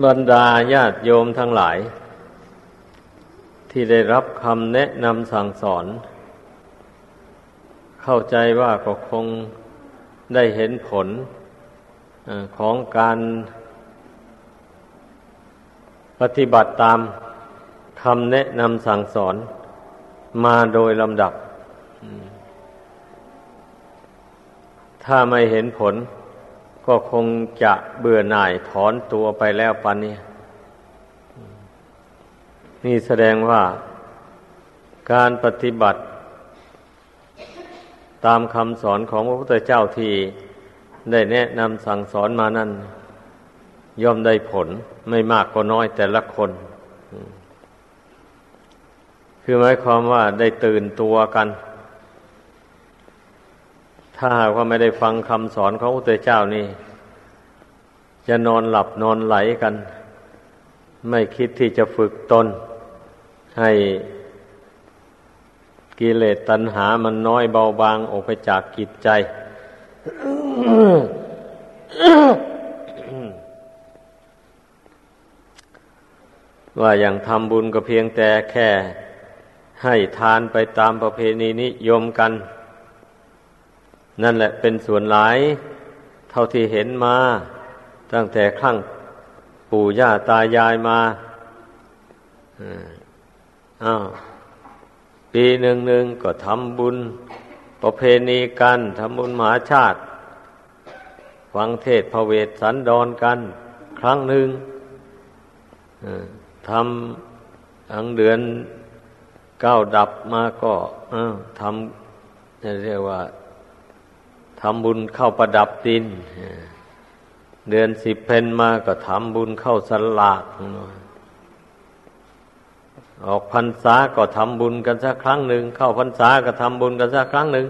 บรรดาญาติโยมทั้งหลาย ที่ได้รับคำแนะนำสั่งสอน เข้าใจว่าก็คงได้เห็นผลของการปฏิบัติตามคำแนะนำสั่งสอนมาโดยลำดับ ถ้าไม่เห็นผล ก็คงจะเบื่อหน่ายถอนตัวไปแล้วปันนี้ นี่แสดงว่าการปฏิบัติ ตามคำสอนของพระพุทธเจ้าที่ได้แนะนำสั่งสอนมานั้นย่อมได้ผลไม่มากก็น้อยแต่ละคน คือหมายความว่าได้ตื่นตัวกัน ถ้าหากว่าไม่ได้ฟังคำสอนของพระพุทธเจ้านี่ จะนอนหลับนอนไหลกัน ไม่คิดที่จะฝึกตน ให้กิเลสตัณหามันน้อยเบาบางออกไปจากกิจใจ ว่าอย่างทำบุญก็เพียงแต่แค่ ให้ทานไปตามประเพณีนิยมกัน นั่นแหละเป็นส่วนหลาย เท่าที่เห็นมา ตั้งแต่ครั้งปู่ย่าตายายมาอ้าวปีหนึ่งหนึ่งก็ทำบุญ ประเพณีกันทำบุญมหาชาติ ฟังเทศพระเวทสันดรกัน ครั้งหนึ่งทำทั้งเดือนเก้าดับมาก็ทำเรียกว่า ทำบุญเข้าประดับดิน เดือนสิบเพนมาก็ทำบุญเข้าสลากออกพรรษาก็ทำบุญกันสักครั้งหนึ่ง เข้าพรรษาก็ทำบุญกันสักครั้งหนึ่ง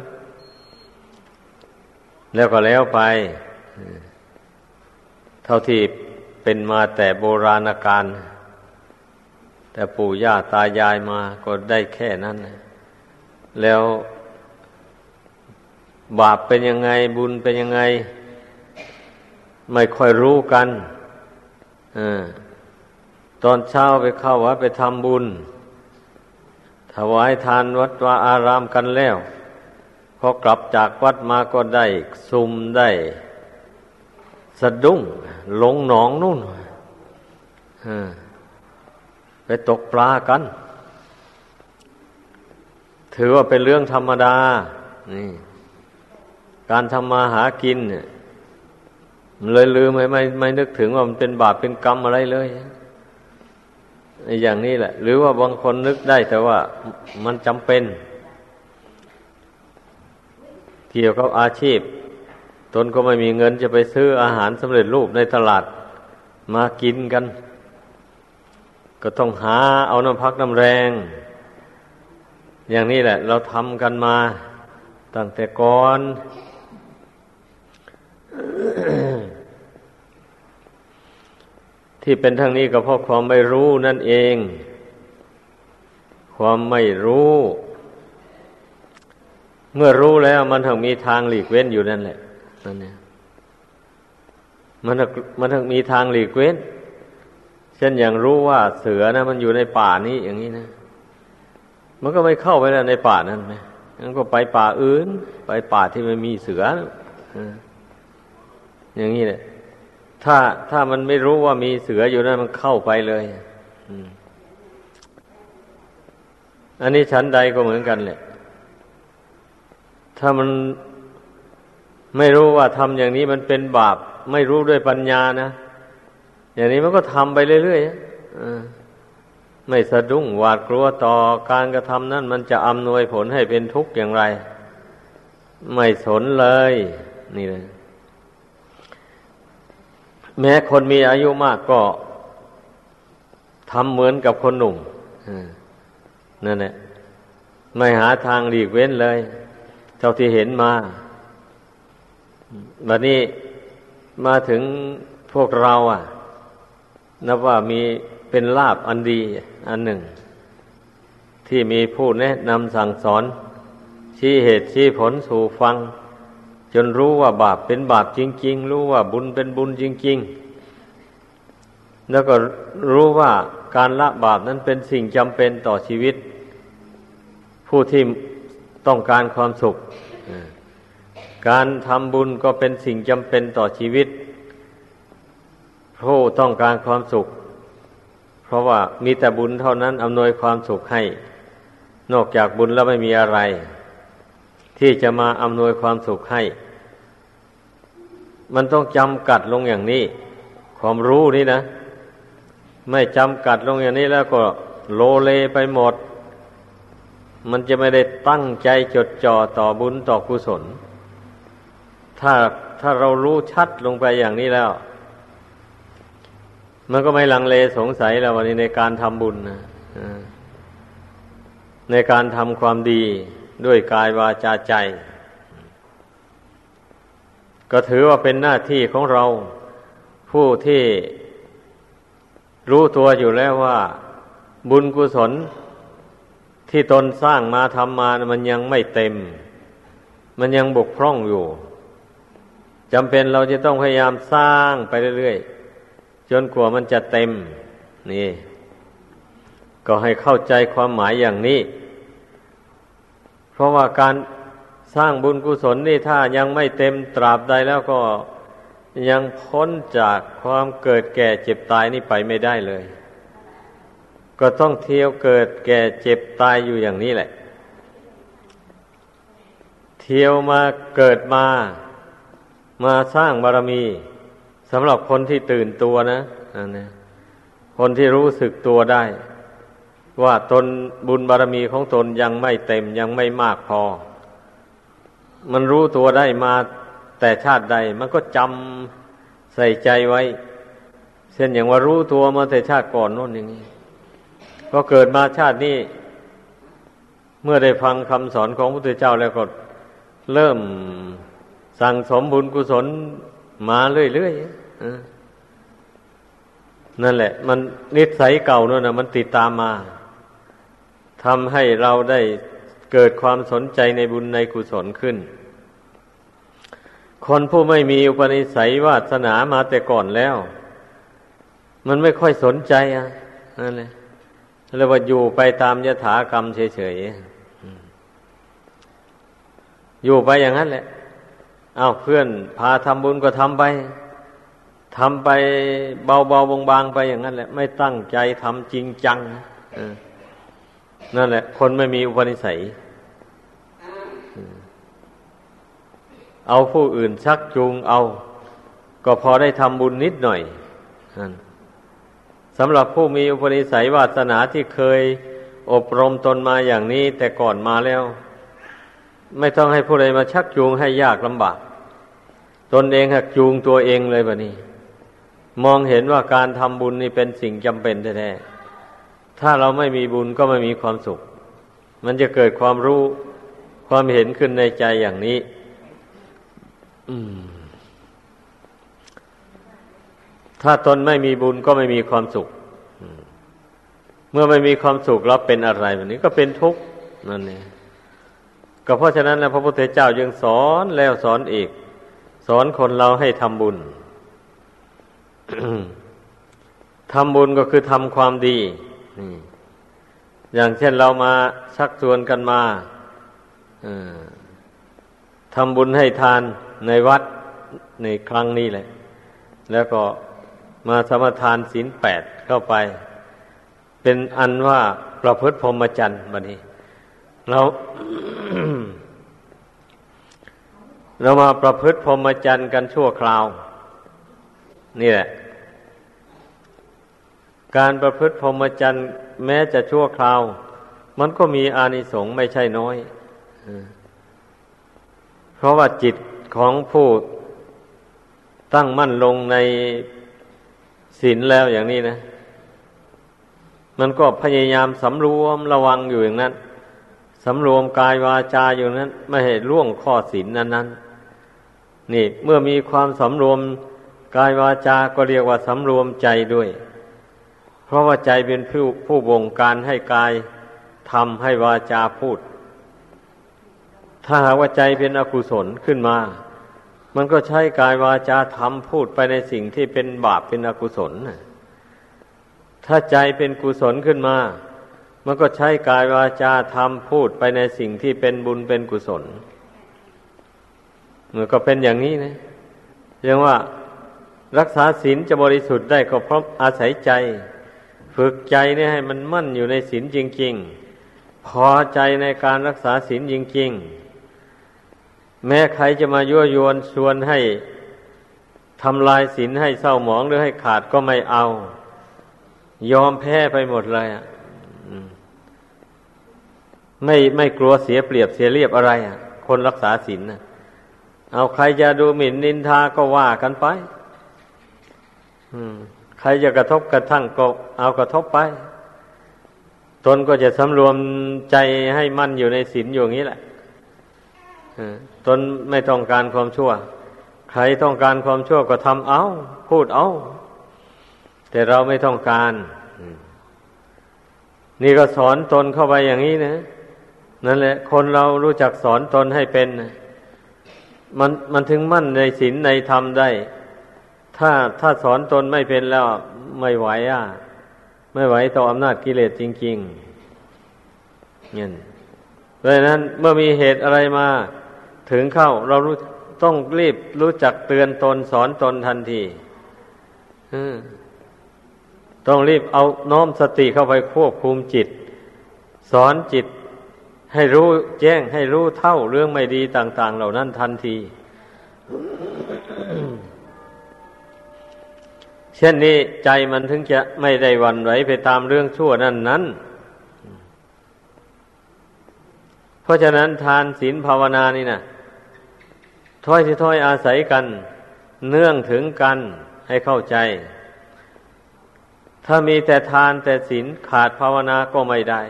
แล้วก็แล้วไป เท่าที่เป็นมาแต่โบราณกาลแต่ปู่ย่าตายายมาก็ได้แค่นั้น แล้ว บาปเป็นยังไงบุญเป็นยังไง ไม่ค่อยรู้กันอตอนเช้าไปเข้าวัดไปทำบุญ ถวายทานวัดวาอารามกันแล้ว พอกลับจากวัดมาก็ได้ซุมได้ สะดุ้งหลงหนองนู่นไปตกปลากัน ถือว่าเป็นเรื่องธรรมดา นี่ การทำมาหากินเนี่ยเลยลืมไม่ไม่ไม่นึกถึงว่ามันเป็นบาปเป็นกรรมอะไรเลยอย่างนี้แหละ หรือว่าบางคนนึกได้แต่ว่ามันจำเป็น เกี่ยวกับอาชีพ ตนก็ไม่มีเงินจะไปซื้ออาหารสำเร็จรูปในตลาดมากินกัน ก็ต้องหาเอาน้ำพักน้ำแรง อย่างนี้แหละ เราทำกันมาตั้งแต่ก่อน ที่เป็นทั้งนี้ก็เพราะความไม่รู้นั่นเอง ความไม่รู้ เมื่อรู้แล้วมันถึงมีทางหลีกเว้นอยู่นั่นแหละนั่นเนี่ยมันมันถึงมีทางหลีกเว้น เช่นอย่างรู้ว่าเสือนะ มันอยู่ในป่านี้อย่างนี้นะ มันก็ไม่เข้าไปแล้วในป่านั้นไหมมันก็ไปป่าอื่น ไปป่าที่มันมีเสืออ อย่างนี้แหละถ้าถ้ามันไม่รู้ว่ามีเสืออยู่นั้นมันเข้าไปเลยอันนี้ชั้นใดก็เหมือนกันแหละ ถ้ามันไม่รู้ว่าทำอย่างนี้มันเป็นบาป ไม่รู้ด้วยปัญญานะ อย่างนี้มันก็ทำไปเรื่อยๆไม่สะดุ้งหวาดกลัวต่อการกระทำนั้น มันจะอำนวยผลให้เป็นทุกข์อย่างไร ไม่สนเลย นี่เลย แม้คนมีอายุมากก็ทำเหมือนกับคนหนุ่มนั่นแหละไม่หาทางหลีกเว้นเลย เท่าที่เห็นมาบัดนี้มาถึงพวกเรา อะ นับว่ามีเป็นลาบอันดี อันหนึ่ง ที่มีผู้แนะนำสั่งสอน ชี้เหตุชี้ผลสู่ฟัง จนรู้ว่าบาปเป็นบาปจริง ๆ รู้ว่าบุญเป็นบุญจริง ๆ แล้วก็รู้ว่าการละบาปนั้นเป็นสิ่งจำเป็นต่อชีวิต ผู้ที่ต้องการความสุข การทำบุญก็เป็นสิ่งจำเป็นต่อชีวิต ผู้ต้องการความสุข เพราะว่ามีแต่บุญเท่านั้นอำนวยความสุขให้ นอกจากบุญแล้วไม่มีอะไร ที่จะมาอำนวยความสุขให้ มันต้องจำกัดลงอย่างนี้ ความรู้นี่นะ ไม่จำกัดลงอย่างนี้แล้วก็โลเลไปหมด มันจะไม่ได้ตั้งใจจดจ่อต่อบุญต่อกุศล ถ้าถ้าเรารู้ชัดลงไปอย่างนี้แล้ว มันก็ไม่ลังเลสงสัยแล้ววันนี้ในการทำบุญนะในการทำความดีด้วยกายวาจาใจ ก็ถือว่าเป็นหน้าที่ของเราผู้ที่รู้ตัวอยู่แล้วว่า บุญกุศลที่ตนสร้างมาทำมามันยังไม่เต็ม มันยังบกพร่องอยู่จำเป็นเราจะต้องพยายามสร้างไปเรื่อยๆ จนกว่ามันจะเต็ม นี่ ก็ให้เข้าใจความหมายอย่างนี้ เพราะว่าการ สร้างบุญกุศลนี่ถ้ายังไม่เต็มตราบใดแล้วก็ยังพ้นจากความเกิดแก่เจ็บตายนี่ไปไม่ได้เลย ก็ต้องเที่ยวเกิดแก่เจ็บตายอยู่อย่างนี้แหละ เที่ยวมาเกิดมา มาสร้างบารมีสำหรับคนที่ตื่นตัวนะอันนี้คนที่รู้สึกตัวได้ ว่าตนบุญบารมีของตนยังไม่เต็มยังไม่มากพอ มันรู้ตัวได้มาแต่ชาติใด มันก็จำใส่ใจไว้ เช่นอย่างว่ารู้ตัวมาแต่ชาติก่อนโน่นอย่างนี้พอเกิดมาชาตินี้ เมื่อได้ฟังคำสอนของพระพุทธเจ้าแล้วก็เริ่มสั่งสมบุญกุศลมาเรื่อยๆนั่นแหละ มันนิสัยเก่านั่นนะมันติดตามมาทำให้เราได้ เกิดความสนใจในบุญในกุศลขึ้น คนผู้ไม่มีอุปนิสัยวาสนามาแต่ก่อนแล้ว มันไม่ค่อยสนใจอะนั่นเลยเรียกว่าอยู่ไปตามยถากรรมเฉยๆอยู่ไปอย่างนั้นแหละเอาเพื่อนพาทำบุญก็ทำไปทำไปเบาๆบางๆไปอย่างนั้นแหละ ไม่ตั้งใจทำจริงจัง นั่นแหละ คนไม่มีอุปนิสัย เอาผู้อื่นชักจูงเอา ก็พอได้ทำบุญนิดหน่อยสำหรับผู้มีอุปนิสัยวาสนาที่เคยอบรมตนมาอย่างนี้ แต่ก่อนมาแล้ว ไม่ต้องให้ผู้ใดมาชักจูงให้ยากลำบาก ตนเองหักจูงตัวเองเลยแบบนี้ มองเห็นว่าการทำบุญนี่เป็นสิ่งจำเป็นแท้ๆ ถ้าเราไม่มีบุญก็ไม่มีความสุข มันจะเกิดความรู้ความเห็นขึ้นในใจอย่างนี้ถ้าตนไม่มีบุญก็ไม่มีความสุข เมื่อไม่มีความสุขแล้วเป็นอะไรแบบนี้ก็เป็นทุกข์นั่นเองก็เพราะฉะนั้นแล้วพระพุทธเจ้ายังสอนแล้วสอนอีก สอนคนเราให้ทำบุญทำบุญก็คือทำความดี อย่างเช่นเรามาชักชวนกันมาทำบุญให้ทานในวัดในครั้งนี้เลยแล้วก็มาสมทานศีลแปดเข้าไป เป็นอันว่าประพฤติพรหมจรรย์บัดนี้ เรา เรามาประพฤติพรหมจรรย์กันชั่วคราว นี่แหละ การประพฤติพรหมจรรย์แม้จะชั่วคราว มันก็มีอานิสงส์ไม่ใช่น้อย เพราะว่าจิตของผู้ตั้งมั่นลงในศีลแล้วอย่างนี้นะ มันก็พยายามสำรวมระวังอยู่อย่างนั้นสำรวมกายวาจาอยู่นั้น ไม่ให้ล่วงข้อศีลนั้นนั้นนี่เมื่อมีความสำรวมกายวาจาก็เรียกว่าสำรวมใจด้วย ราะว่าใจเป็นผู้ผู้บงการให้กายทำให้วาจาพูด ถ้าหากว่าใจเป็นอกุศลขึ้นมา มันก็ใช้กายวาจาทำพูดไปในสิ่งที่เป็นบาปเป็นอกุศลถ้าใจเป็นกุศลขึ้นมา มันก็ใช้กายวาจาทำพูดไปในสิ่งที่เป็นบุญเป็นกุศลมันก็เป็นอย่างนี้นะยังว่ารักษาศีลจะบริสุทธิ์ได้ก็เพราะอาศัยใจ ฝึกใจนี่ให้มันมั่นอยู่ในศีลจริง ๆ พอใจในการรักษาศีลจริง ๆ แม้ใครจะมายั่วยวนชวนให้ทำลายศีลให้เศร้าหมองหรือให้ขาดก็ไม่เอา ยอมแพ้ไปหมดเลยอะไม่ไม่กลัวเสียเปรียบเสียเรียบอะไรอะ คนรักษาศีลนะเอาใครจะดูหมิ่นนินทาก็ว่ากันไป ใครจะกระทบกระทั่งก็เอากระทบไป ตนก็จะสำรวมใจให้มั่นอยู่ในศีลอยู่อย่างนี้แหละตนไม่ต้องการความชั่ว ใครต้องการความชั่วก็ทำเอา พูดเอา แต่เราไม่ต้องการ นี่ก็สอนตนเข้าไปอย่างนี้นะ นั่นแหละ คนเรารู้จักสอนตนให้เป็น มันมันถึงมั่นในศีลในธรรมได้ ถ้าถ้าสอนตนไม่เป็นแล้วไม่ไหวอะ ไม่ไหวต่ออำนาจกิเลสจริงๆเนี่ยเพราะนั้นเมื่อมีเหตุอะไรมา ถึงเข้าเรารู้ต้องรีบรู้จักเตือนตนสอนตนทันทีต้องรีบเอาน้อมสติเข้าไปควบคุมจิต สอนจิตให้รู้แจ้งให้รู้เท่าเรื่องไม่ดีต่าง ๆ เหล่านั้นทันที ช่นนี้ใจมันถึงจะไม่ได้วันไหวไปตามเรื่องชั่วนั่นนั้น เพราะฉะนั้นทานศีลภาวนานี่นะถ้อยที่ถ้อยอาศัยกัน เนื่องถึงกันให้เข้าใจ ถ้ามีแต่ทานแต่ศีลขาดภาวนาก็ไม่ได้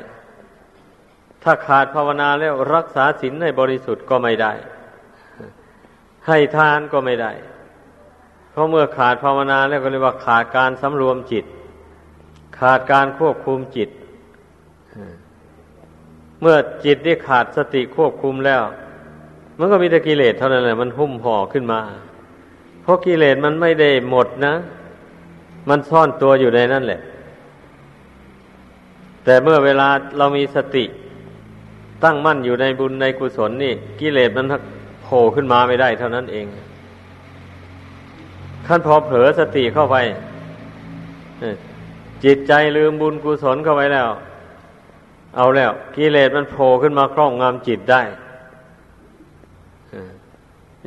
ถ้าขาดภาวนาแล้วรักษาศีลให้บริสุทธิ์ก็ไม่ได้ ให้ทานก็ไม่ได้ เพราะเมื่อขาดภาวนาแล้วก็เรียกว่าขาดการสำรวมจิต ขาดการควบคุมจิต เมื่อจิตได้ขาดสติควบคุมแล้ว มันก็มีแต่กิเลสเท่านั้นแหละมันหุ้มห่อขึ้นมา เพราะกิเลสมันไม่ได้หมดนะ มันซ่อนตัวอยู่ในนั่นแหละ แต่เมื่อเวลาเรามีสติ ตั้งมั่นอยู่ในบุญในกุศลนี่ กิเลสมันโผล่ขึ้นมาไม่ได้เท่านั้นเอง ขั้นพอเผลอสติเข้าไปจิตใจลืมบุญกุศลเข้าไปแล้ว เอาแล้วกิเลสมันโผล่ขึ้นมาครอบงำจิตได้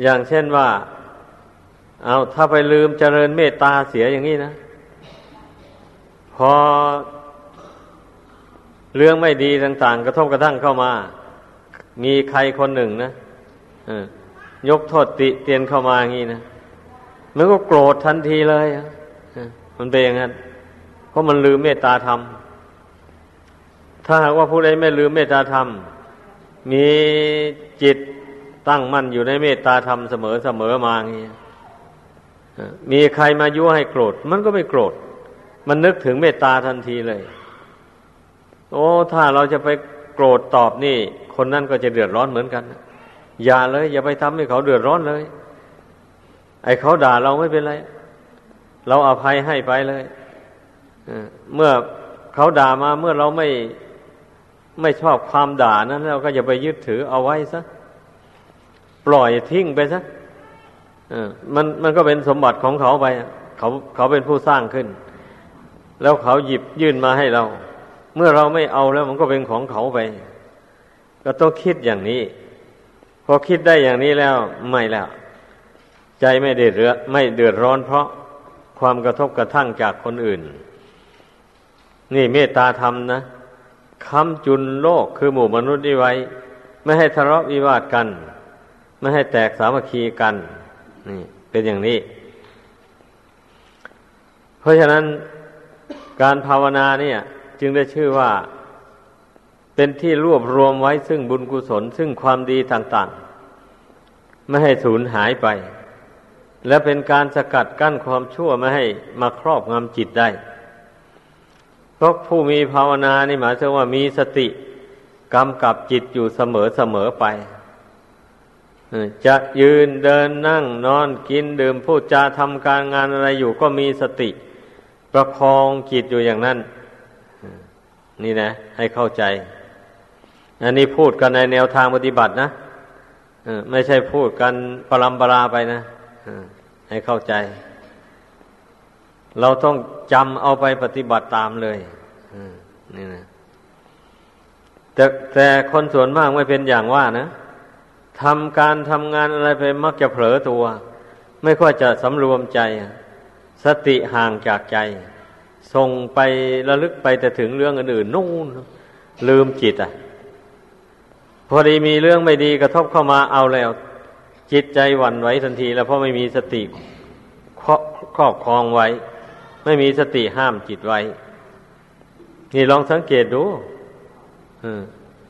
อย่างเช่นว่า เอาถ้าไปลืมเจริญเมตตาเสียอย่างนี้นะ พอเรื่องไม่ดีต่างๆ กระทบกระทั่งเข้ามา มีใครคนหนึ่งนะยกโทษติเตียนเข้ามาอย่างนี้นะ มันก็โกรธทันทีเลยมันเป็นอย่างนั้นเพราะมันลืมเมตตาธรรม ถ้าหากว่าผู้ใดไม่ลืมเมตตาธรรม มีจิตตั้งมั่นอยู่ในเมตตาธรรมเสมอเสมอมาอย่างนี้มีใครมายั่วให้โกรธ มันก็ไม่โกรธ มันนึกถึงเมตตาทันทีเลย โอ้ ถ้าเราจะไปโกรธตอบนี่ คนนั้นก็จะเดือดร้อนเหมือนกัน อย่าเลย อย่าไปทำให้เขาเดือดร้อนเลย ไอ้เขาด่าเราไม่เป็นไร เราอาภัยให้ไปเลยเมื่อเขาด่ามาเมื่อเราไม่ไม่ชอบความด่านั้น เราก็อย่าไปยึดถือเอาไว้ซะปล่อยทิ้งไปซะมันมันก็เป็นสมบัติของเขาไป เขาเขาเป็นผู้สร้างขึ้น แล้วเขาหยิบยื่นมาให้เรา เมื่อเราไม่เอาแล้วมันก็เป็นของเขาไป ก็ต้องคิดอย่างนี้ พอคิดได้อย่างนี้แล้วไม่แล้ว ใจไม่เดือดไม่เดือดร้อนเพราะความกระทบกระทั่งจากคนอื่น นี่เมตตาธรรมนะคำจุนโลกคือหมู่มนุษย์นี้ไว้ ไม่ให้ทะเลาะวิวาทกัน ไม่ให้แตกสามัคคีกัน นี่ เป็นอย่างนี้ เพราะฉะนั้นการภาวนาเนี่ย จึงได้ชื่อว่า เป็นที่รวบรวมไว้ซึ่งบุญกุศลซึ่งความดีต่าง ๆ ไม่ให้สูญหายไป และเป็นการสกัดกั้นความชั่วไม่ให้มาครอบงำจิตได้เพราะผู้มีภาวนานี่หมายถึงว่ามีสติกำกับจิตอยู่เสมอเสมอไปจะยืนเดินนั่งนอนกินดื่มพูดจาทำการงานอะไรอยู่ก็มีสติ ประคองจิตอยู่อย่างนั้น นี่นะ ให้เข้าใจ อันนี้พูดกันในแนวทางปฏิบัตินะไม่ใช่พูดกันปรำปราไปนะ ให้เข้าใจ เราต้องจำเอาไปปฏิบัติตามเลยนี่นะแต่แต่คนส่วนมากไม่เป็นอย่างว่านะทำการทำงานอะไรไปมักจะเผลอตัว ไม่ค่อยจะสำรวมใจ สติห่างจากใจส่งไประลึกไปแต่ถึงเรื่องอื่นๆนู่น ลืมจิตอะ พอดีมีเรื่องไม่ดีกระทบเข้ามาเอาแล้ว จิตใจหวั่นไหวทันทีแล้วเพราะไม่มีสติครอบครองไว้ ไม่มีสติห้ามจิตไว้ นี่ลองสังเกตดู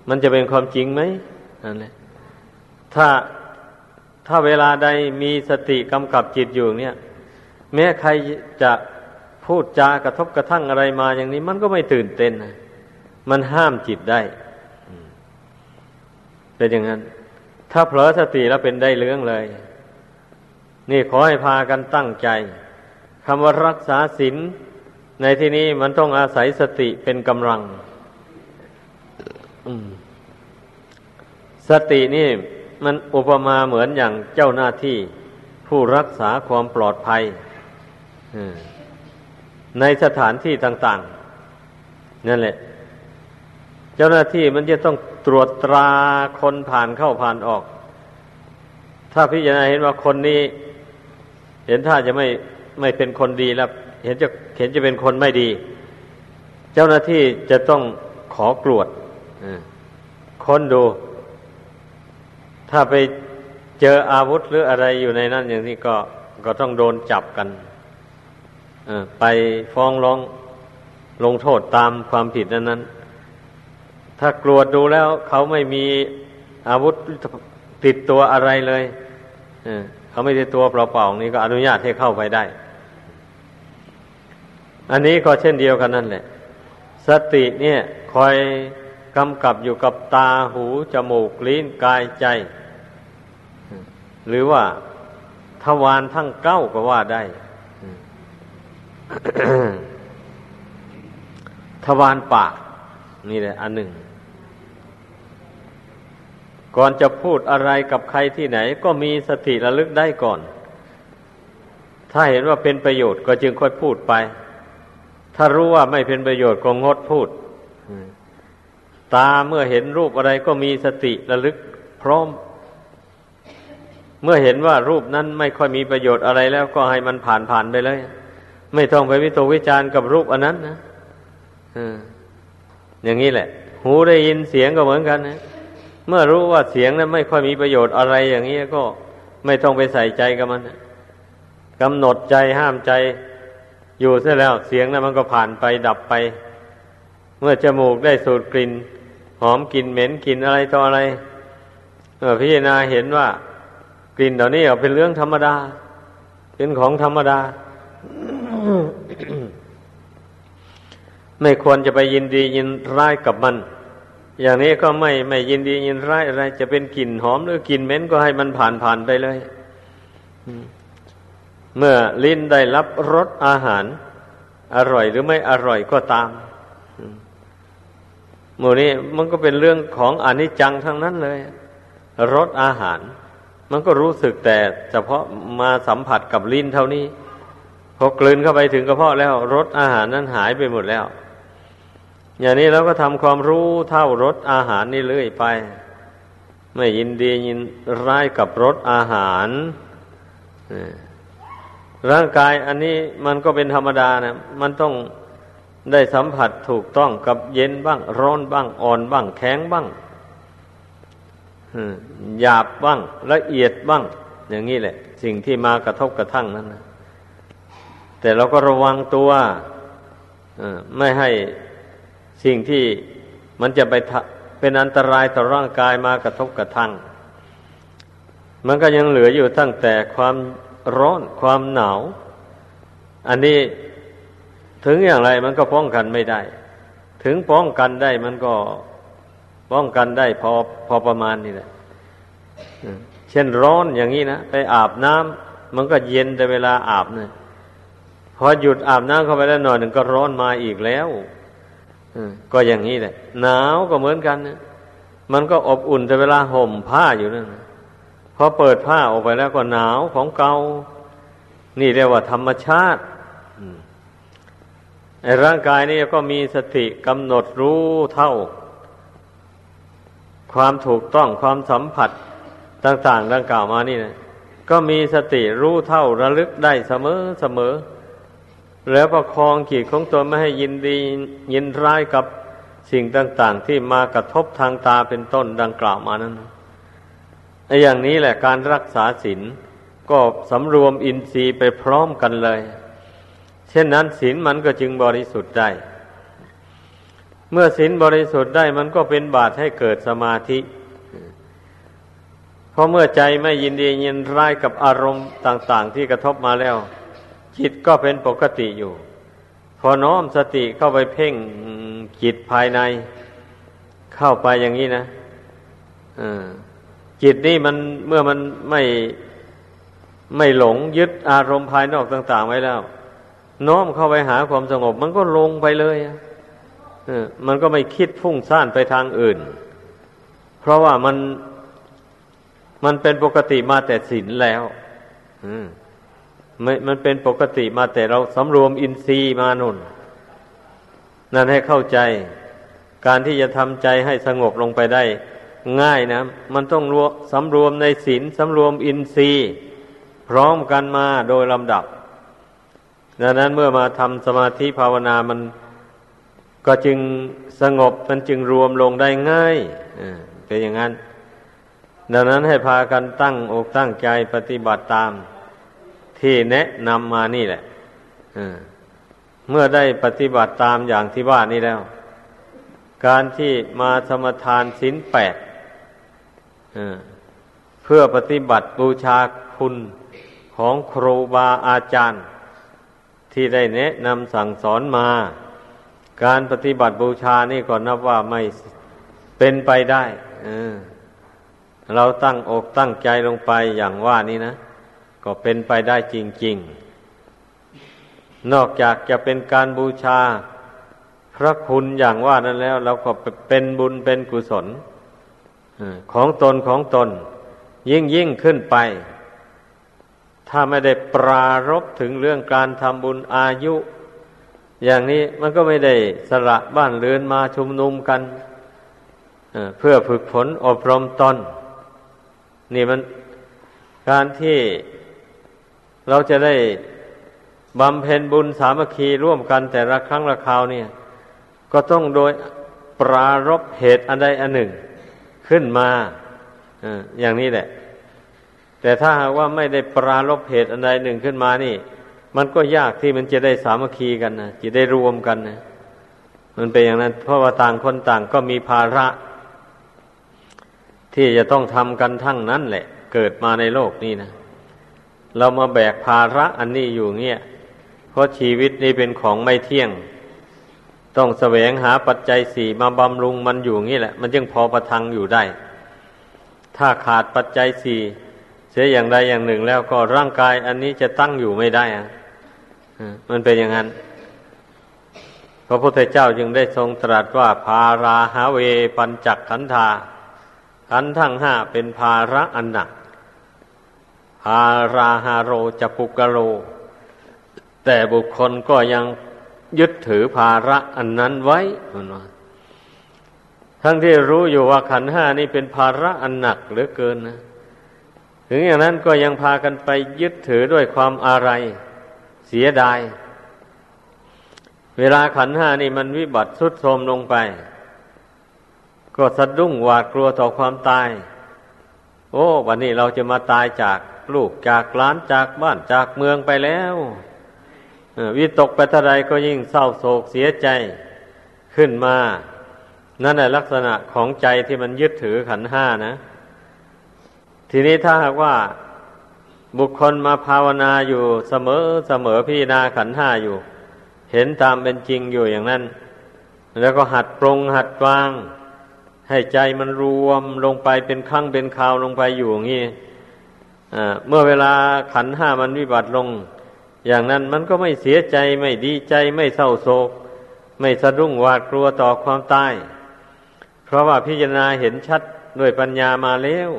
มันจะเป็นความจริงไหมนั่นแหละถ้าถ้าเวลาใดมีสติกำกับจิตอยู่เนี่ย แม้ใครจะพูดจากระทบกระทั่งอะไรมาอย่างนี้ มันก็ไม่ตื่นเต้นนะมันห้ามจิตได้เป็นอย่างนั้น ถ้าเผลอสติแล้วเป็นได้เรื่องเลย นี่ขอให้พากันตั้งใจคำว่ารักษาศีลในที่นี้มันต้องอาศัยสติเป็นกำลังสตินี่มันอุปมาเหมือนอย่างเจ้าหน้าที่ ผู้รักษาความปลอดภัยในสถานที่ต่าง ๆ นั่นแหละ เจ้าหน้าที่มันจะต้อง ตรวจตราคนผ่านเข้าผ่านออก ถ้าพิจารณาเห็นว่าคนนี้ เห็นท่าจะไม่ไม่เป็นคนดีแล้ว เห็นจะเห็นจะเป็นคนไม่ดี เจ้าหน้าที่จะต้องขอกรวดค้นดู ถ้าไปเจออาวุธหรืออะไรอยู่ในนั้นอย่างนี้ก็ก็ต้องโดนจับกันไปฟ้องร้องลงโทษตามความผิดนั้นนั้น ถ้ากรวดดูแล้ว เขาไม่มีอาวุธติดตัวอะไรเลยเขาไม่ได้ตัวเปล่าๆนี้ก็อนุญาตให้เข้าไปได้ อันนี้ก็เช่นเดียวกันนั่นแหละ สติเนี่ยคอยกำกับอยู่กับตาหูจมูกลิ้นกายใจ หรือว่าทวารทั้งเก้าก็ว่าได้ทวารปาก นี่แหละอันหนึ่ง ก่อนจะพูดอะไรกับใครที่ไหน ก็มีสติระลึกได้ก่อน ถ้าเห็นว่าเป็นประโยชน์ก็จึงค่อยพูดไป ถ้ารู้ว่าไม่เป็นประโยชน์ก็งดพูด ตาเมื่อเห็นรูปอะไรก็มีสติระลึกพร้อม เมื่อเห็นว่ารูปนั้นไม่ค่อยมีประโยชน์อะไรแล้วก็ให้มันผ่านผ่านไปเลย ไม่ต้องไปวิตกวิจารณ์กับรูปอันนั้นนะ อ อย่างนี้แหละ หูได้ยินเสียงก็เหมือนกันนะเมื่อรู้ว่าเสียงนั้นไม่ค่อยมีประโยชน์อะไรอย่างนี้ก็ไม่ต้องไปใส่ใจกับมันกำหนดใจห้ามใจ อยู่เสียแล้วเสียงนั้นมันก็ผ่านไปดับไป เมื่อจมูกได้สูดกลิ่น หอมกลิ่นเหม็นกลิ่นอะไรต่ออะไรเออพิจารณาเห็นว่า กลิ่นเหล่านี้เป็นเรื่องธรรมดา เป็นของธรรมดา ไม่ควรจะไปยินดียินร้ายกับมัน อย่างนี้ก็ไม่ไม่ยินดียินร้ายอะไร จะเป็นกลิ่นหอมหรือกลิ่นเหม็นก็ให้มันผ่านผ่านไปเลยเมื่อลิ้นได้รับรสอาหาร อร่อยหรือไม่อร่อยก็ตามหมู่นี้มันก็เป็นเรื่องของอนิจจังทั้งนั้นเลยรสอาหาร มันก็รู้สึกแต่เฉพาะมาสัมผัสกับลิ้นเท่านี้พอกลืนเข้าไปถึงกระเพาะแล้วรสอาหารนั้นหายไปหมดแล้ว อย่างนี้เราก็ทำความรู้เท่ารสอาหารนี่เรื่อยไป ไม่ยินดียินร้ายกับรสอาหารร่างกายอันนี้มันก็เป็นธรรมดานะมันต้องได้สัมผัสถูกต้องกับเย็นบ้าง ร้อนบ้าง อ่อนบ้าง แข็งบ้างหยาบบ้าง ละเอียดบ้าง อย่างนี้แหละ สิ่งที่มากระทบกระทั่งนั้นนะแต่เราก็ระวังตัวไม่ให้ สิ่งที่มันจะไปเป็นอันตรายต่อร่างกายมากระทบกระทั่ง มันก็ยังเหลืออยู่ตั้งแต่ความร้อนความหนาว อันนี้ถึงอย่างไรมันก็ป้องกันไม่ได้ ถึงป้องกันได้มันก็ป้องกันได้พอพอประมาณนี่แหละเช่นร้อนอย่างนี้นะไปอาบน้ำมันก็เย็นแต่เวลาอาบเนะพอหยุดอาบน้ำเข้าไปแล้วหน่อยหนึ่งก็ร้อนมาอีกแล้ว ก็อย่างนี้แหละ หนาวก็เหมือนกันนะมันก็อบอุ่นแต่เวลาห่มผ้าอยู่นั่นพอเปิดผ้าออกไปแล้วก็หนาวของเกานี่เรียกว่าธรรมชาติไอ้ร่างกายนี่ก็มีสติกำหนดรู้เท่า ความถูกต้องความสัมผัสต่างๆดังกล่าวมานี่นะก็มีสติรู้เท่าระลึกได้เสมอเสมอ แล้วประคองขีดของตัวไม่ให้ยินดียินร้ายกับสิ่งต่าง ๆ ที่มากระทบทางตาเป็นต้นดังกล่าวมานั้นไอ้อย่างนี้แหละการรักษาศีลก็สำรวมอินทรีย์ไปพร้อมกันเลย เช่นนั้นศีลมันก็จึงบริสุทธิ์ได้ เมื่อศีลบริสุทธิ์ได้มันก็เป็นบาตให้เกิดสมาธิ เพราะเมื่อใจไม่ยินดียินร้ายกับอารมณ์ต่าง ๆ ที่กระทบมาแล้ว จิตก็เป็นปกติอยู่ พอน้อมสติเข้าไปเพ่งจิตภายใน เข้าไปอย่างนี้นะจิตนี่มันเมื่อมันไม่ไม่หลงยึดอารมณ์ภายนอกต่าง ๆ ไว้แล้ว น้อมเข้าไปหาความสงบ มันก็ลงไปเลยมันก็ไม่คิดฟุ้งซ่านไปทางอื่น เพราะว่ามันมันเป็นปกติมาแต่ศีลแล้วม มันเป็นปกติมาแต่เราสำรวมอินทรีย์มานุนนั่นให้เข้าใจ การที่จะทำใจให้สงบลงไปได้ ง่ายนะ มันต้องรวสำรวมในศีลสำรวมอินทรีย์ พร้อมกันมาโดยลำดับ ดังนั้นเมื่อมาทำสมาธิภาวนามันก็จึงสงบมันจึงรวมลงได้ง่ายเป็นอย่างนั้น ดังนั้นให้พากันตั้งอกตั้งใจปฏิบัติตาม ที่แนะนำมานี่แหละเมื่อได้ปฏิบัติตามอย่างที่ว่านี้แล้ว การที่มาสมทานสินแปดเพื่อปฏิบัติบูชาคุณของครูบาอาจารย์ ที่ได้แนะนำสั่งสอนมา การปฏิบัติบูชานี่ก็นับว่าไม่เป็นไปได้ เราตั้งอกตั้งใจลงไปอย่างว่านี้นะ ก็เป็นไปได้จริง ๆ นอกจากจะเป็นการบูชา พระคุณอย่างว่านั้นแล้ว เราก็เป็นบุญเป็นกุศลของตนของตน ยิ่งยิ่งขึ้นไป ถ้าไม่ได้ปรารบถึงเรื่องการทำบุญอายุ อย่างนี้มันก็ไม่ได้สละบ้านเรือนมาชุมนุมกันเพื่อฝึกฝนอบรมตนนี่มันการที่ เราจะได้บำเพ็ญบุญสามัคคีร่วมกันแต่ละครั้งละคราวเนี่ย ก็ต้องโดยปรารบเหตุอันใดอันหนึ่งขึ้นมาอย่างนี้แหละ แต่ถ้าหากว่าไม่ได้ปรารบเหตุอันใดหนึ่งขึ้นมานี่ มันก็ยากที่มันจะได้สามัคคีกันนะจะได้รวมกันนะมันเป็นอย่างนั้น เพราะว่าต่างคนต่างก็มีภาระ ที่จะต้องทำกันทั้งนั้นแหละ เกิดมาในโลกนี้นะ เรามาแบกภาระอันนี้อยู่เงี้ยเพราะชีวิตนี้เป็นของไม่เที่ยง ต้องแสวงหาปัจจัยสี่มาบำรุงมันอยู่งี้แหละ มันจึงพอประทังอยู่ได้ ถ้าขาดปัจจัยสี่เสียอย่างใดอย่างหนึ่งแล้วก็ร่างกายอันนี้จะตั้งอยู่ไม่ได้อะมันเป็นอย่างนั้น พระพุทธเจ้าจึงได้ทรงตรัสว่าภาราหาเวปัญจักขันธาขันทั้งห้าเป็นภาระอันหนัก ภาราฮาโรจะปุกโลแต่บุคคลก็ยังยึดถือภาระอันนั้นไว้มันว่าทั้งที่รู้อยู่ว่าขันห้านี่เป็นภาระอันหนักเหลือเกินนะ ถึงอย่างนั้นก็ยังพากันไปยึดถือด้วยความอะไร เสียดาย เวลาขันห้านี่มันวิบัติสุดโทมลงไป ก็สะดุ้งหวาดกลัวต่อความตาย โอ้วันนี้เราจะมาตายจาก ลูกจากหลานจากบ้านจากเมืองไปแล้ววิตกไปเท่าไรก็ยิ่งเศร้าโศกเสียใจขึ้นมา นั่นแหละลักษณะของใจที่มันยึดถือขันห้านะ ทีนี้ถ้าหากว่าบุคคลมาภาวนาอยู่เสมอเสมอพี่นาขันห้าอยู่ เห็นตามเป็นจริงอยู่อย่างนั้น แล้วก็หัดปรงหัดวาง ให้ใจมันรวมลงไปเป็นครั้งเป็นคราวลงไปอยู่อย่างนี้ เมื่อเวลาขันห้ามันวิบัติลง อย่างนั้นมันก็ไม่เสียใจไม่ดีใจไม่เศร้าโศก ไม่สะดุ้งหวาดกลัวต่อความตาย เพราะว่าพิจารณาเห็นชัดด้วยปัญญามาแล้ว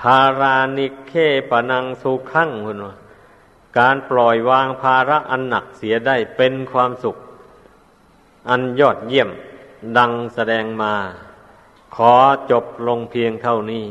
ภารานิเคปนังสุขังคุณว่าการปล่อยวางภาระอันหนักเสียได้เป็นความสุข อันยอดเยี่ยมดังแสดงมา ขอจบลงเพียงเท่านี้